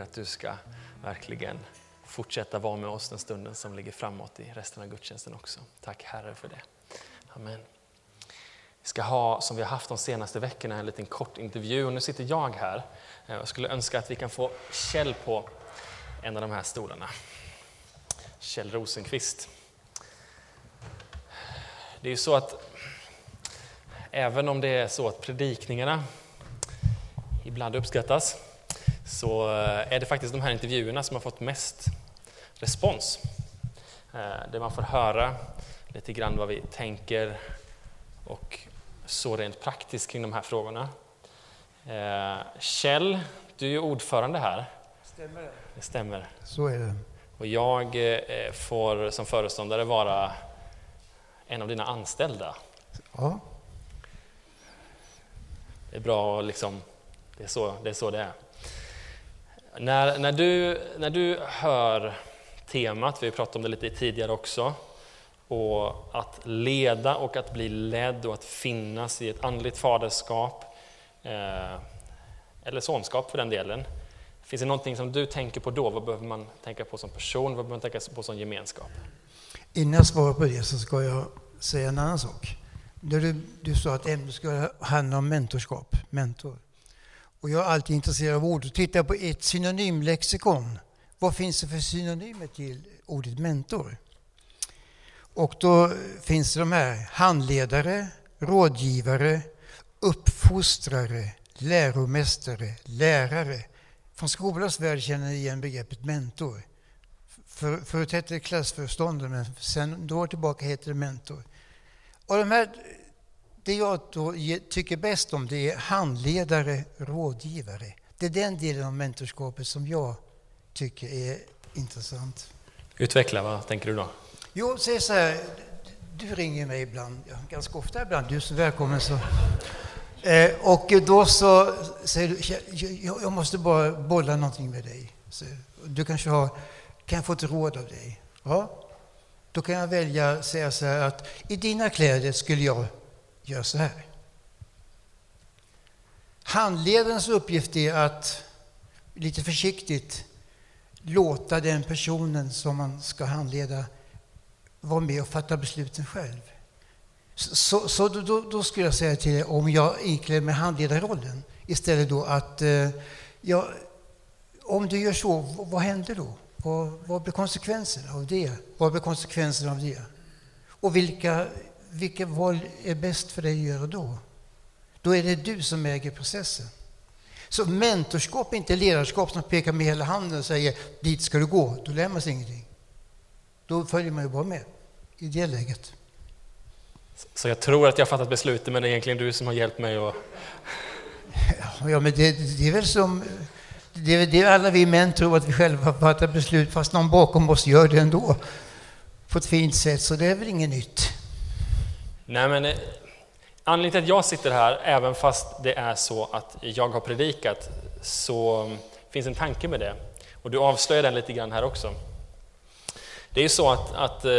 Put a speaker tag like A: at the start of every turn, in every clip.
A: att du ska verkligen fortsätta vara med oss den stunden som ligger framåt i resten av gudstjänsten också. Tack Herre för det. Amen. Vi ska ha, som vi har haft de senaste veckorna, en liten kort intervju. Och nu sitter jag här. Eh, jag skulle önska att vi kan få Kjell på en av de här stolarna. Kjell Rosenqvist. Det är ju så att även om det är så att predikningarna ibland uppskattas så eh, är det faktiskt de här intervjuerna som har fått mest respons. Eh, där man får höra lite grann vad vi tänker och så rent praktiskt kring de här frågorna. Eh, Kjell, du är ordförande här.
B: Stämmer det?
A: Det stämmer.
B: Så är det.
A: Och jag får som föreståndare vara en av dina anställda.
B: Ja.
A: Det är bra liksom, det är så det är. Så det är. När, när, du, när du hör temat, vi har pratat om det lite tidigare också, och att leda och att bli ledd och att finnas i ett andligt faderskap, eh, eller sonskap för den delen. Finns det någonting som du tänker på då? Vad behöver man tänka på som person? Vad behöver man tänka på som gemenskap?
B: Innan jag svarar på det så ska jag säga en annan sak. Du, du sa att ämnet ska handla om mentorskap, mentor. Och jag är alltid intresserad av ord och tittar på ett synonymlexikon. Vad finns det för synonymer till ordet mentor? Och då finns det de här handledare, rådgivare, uppfostrare, läromästare, lärare. Från skolans värld känner ni igen begreppet mentor. För, förut hette det klassföreståndare, men sen då år tillbaka heter det mentor. Och de här det jag tycker bäst om det är handledare, rådgivare. Det är den delen av mentorskapet som jag tycker är intressant.
A: Utveckla, vad tänker du då?
B: Jo, säg så här, du ringer mig ibland, ganska ofta ibland, du är så välkommen. Så. Eh, och då så säger du, jag måste bara bolla någonting med dig. Så, du kanske har, kan jag få ett råd av dig? Ja, då kan jag välja säga så här att i dina kläder skulle jag gör så här. Handledarens uppgift är att lite försiktigt låta den personen som man ska handleda vara med och fatta besluten själv. Så, så då, då, skulle jag säga till er, om jag ikläder mig handledarrollen, istället då att eh, ja, om du gör så, vad händer då? Vad, vad blir konsekvenserna av det? Vad blir konsekvenserna av det? Och vilka vilket val är bäst för dig att göra då? Då är det du som äger processen. Så mentorskap är inte ledarskap som pekar med hela handen och säger dit ska du gå. Då lär man sig ingenting. Då följer man ju bara med i det läget.
A: Så jag tror att jag har fattat beslutet men det är egentligen du som har hjälpt mig att...
B: Ja, men det, det är väl som... Det är, det är alla vi män tror att vi själva fattar beslut fast någon bakom oss gör det ändå. På ett fint sätt, så det är väl inget nytt.
A: Nej, men eh, anledningen till att jag sitter här, även fast det är så att jag har predikat, så finns en tanke med det. Och du avslöjar den lite grann här också. Det är ju så att, att eh,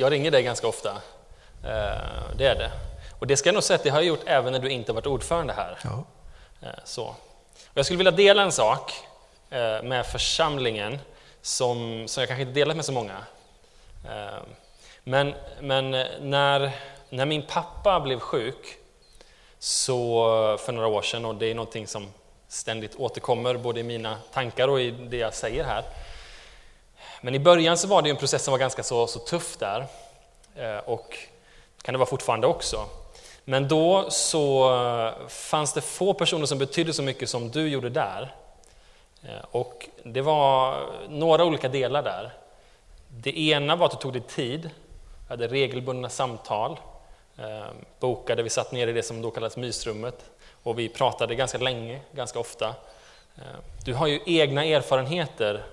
A: jag ringer dig ganska ofta. Eh, det är det. Och det ska jag nog säga att det har jag gjort även när du inte varit ordförande här.
B: Ja.
A: Så. Och jag skulle vilja dela en sak med församlingen som, som jag kanske inte delat med så många. Men, men när när min pappa blev sjuk så för några år sedan, och det är någonting som ständigt återkommer både i mina tankar och i det jag säger här. Men i början så var det en process som var ganska så, så tuff där, eh, och kan det vara fortfarande också. Men då så eh, fanns det få personer som betydde så mycket som du gjorde där. Eh, och det var några olika delar där. Det ena var att du tog dig tid, hade regelbundna samtal, Ehm, bokade. Vi satt nere i det som då kallades mysrummet och vi pratade ganska länge, ganska ofta. Eh, du har ju egna erfarenheter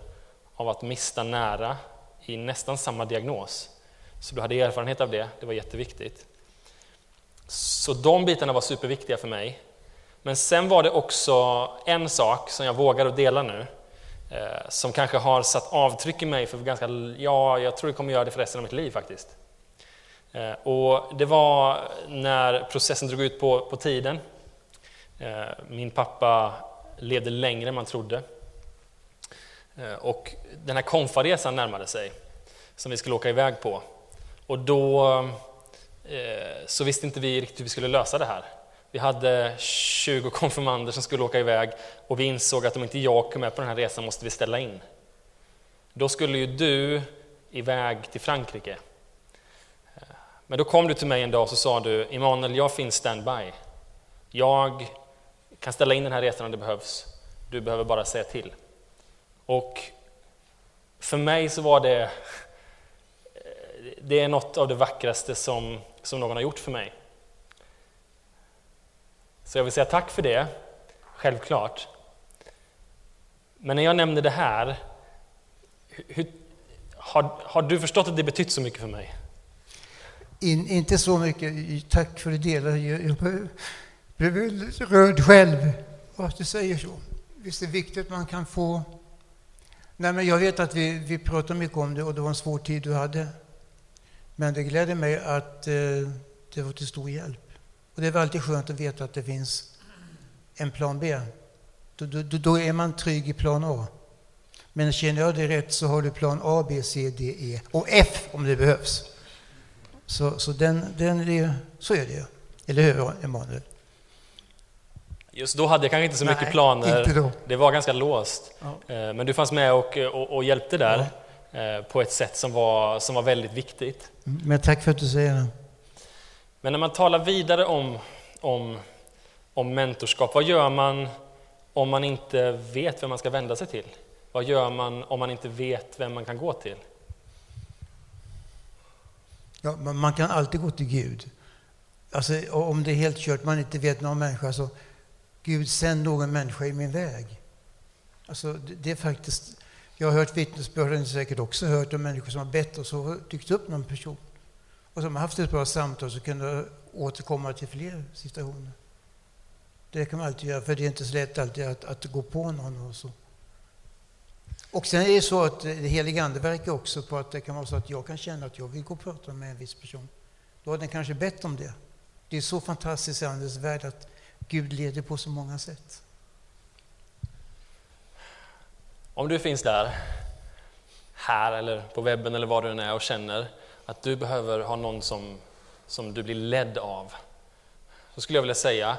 A: av att mista nära i nästan samma diagnos. Så du hade erfarenhet av det, det var jätteviktigt. Så de bitarna var superviktiga för mig. Men sen var det också en sak som jag vågar att dela nu, eh, som kanske har satt avtryck i mig för ganska, ja, jag tror det kommer göra det för resten av mitt liv faktiskt. Eh, och det var när processen drog ut på, på tiden. Eh, min pappa levde längre än man trodde. Eh, och den här konfaresan närmade sig, som vi skulle åka iväg på. Och då så visste inte vi riktigt hur vi skulle lösa det här. Vi hade 20 konfirmander som skulle åka iväg och vi insåg att om inte jag kom med på den här resan måste vi ställa in. Då skulle ju du iväg till Frankrike. Men då kom du till mig en dag och så sa du, Emanuel, jag finns standby. Jag kan ställa in den här resan om det behövs. Du behöver bara säga till. Och för mig så var det, det är något av det vackraste som, som någon har gjort för mig. Så jag vill säga tack för det, självklart. Men när jag nämner det här, hur, har, har du förstått att det betytt så mycket för mig?
B: In, inte så mycket. Tack för det delade. Jag, jag blev rörd själv att du säger så. Visst är det viktigt att man kan få... Nej, men jag vet att vi, vi pratade mycket om det och det var en svår tid du hade. Men det gläder mig att eh, det var till stor hjälp. Och det är alltid skönt att veta att det finns en plan B. Då, då, då är man trygg i plan A. Men känner jag det rätt så har du plan A, B, C, D, E och F om det behövs. Så, så, den, den är, så är det Eller hur, Emanuel?
A: Just då hade jag kanske inte så Nej, mycket planer. Det var ganska låst. Ja. Eh, men du fanns med och, och, och hjälpte där ja. Eh, på ett sätt som var, som var väldigt viktigt.
B: Men tack för att du säger det.
A: Men när man talar vidare om, om, om mentorskap, vad gör man om man inte vet vem man ska vända sig till? Vad gör man om man inte vet vem man kan gå till?
B: Ja, man kan alltid gå till Gud. Alltså, om det är helt kört, man inte vet någon människa, så Gud sänd någon människa i min väg. Alltså, det, det är faktiskt, jag har hört vittnesbörd, ni säkert också hört om människor som har bett och så har dykt upp någon person och som har haft ett bra samtal så kan du återkomma till fler situationer. Det kan man alltid göra, för det är inte så lätt alltid att, att gå på någon och så. Och sen är det så att eh, det heliga Ande verkar också på att det kan vara så att jag kan känna att jag vill gå och prata med en viss person. Då har den kanske bett om det. Det är så fantastiskt i Andens värld att Gud leder på så många sätt.
A: Om du finns där, här eller på webben eller var du än är och känner att du behöver ha någon som, som du blir ledd av, så skulle jag vilja säga,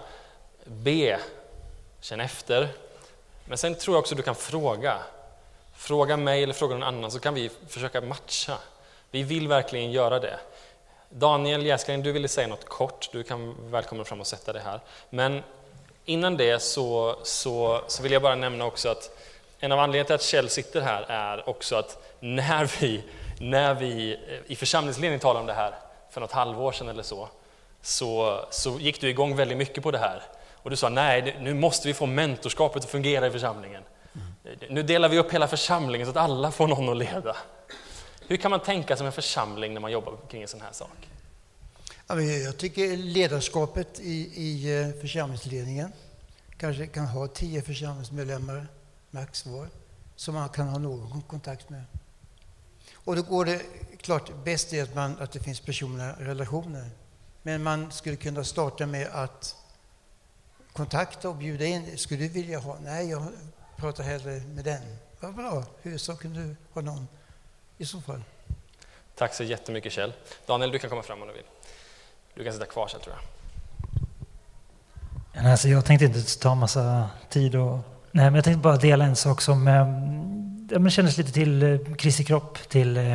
A: be, känn efter. Men sen tror jag också du kan fråga. Fråga mig eller fråga någon annan så kan vi försöka matcha. Vi vill verkligen göra det. Daniel Jäskling, du ville säga något kort. Du kan välkommen fram och sätta dig här. Men innan det så, så, så vill jag bara nämna också att en av anledningarna till att Kjell sitter här är också att när vi, när vi eh, i församlingsledningen talade om det här för något halvår sedan eller så, så, så gick du igång väldigt mycket på det här. Och du sa nej, nu måste vi få mentorskapet att fungera i församlingen. Nu delar vi upp hela församlingen så att alla får någon att leda. Hur kan man tänka som en församling när man jobbar kring en sån här sak?
B: Jag tycker ledarskapet i, i eh, församlingsledningen kanske kan ha tio församlingsmedlemmar max var som man kan ha någon kontakt med. Och då går det klart bäst är att, man, att det finns personliga relationer. Men man skulle kunna starta med att kontakta och bjuda in. Skulle du vilja ha? Nej, jag pratar hellre med den. Vad bra, kan du ha någon i så fall.
A: Tack så jättemycket Kjell. Daniel, du kan komma fram om du vill. Du kan sitta kvar sen tror
C: jag. Alltså, jag tänkte inte ta massa tid och... Nej, men jag tänkte bara dela en sak som eh, kändes lite till eh, Kristi kropp, till eh,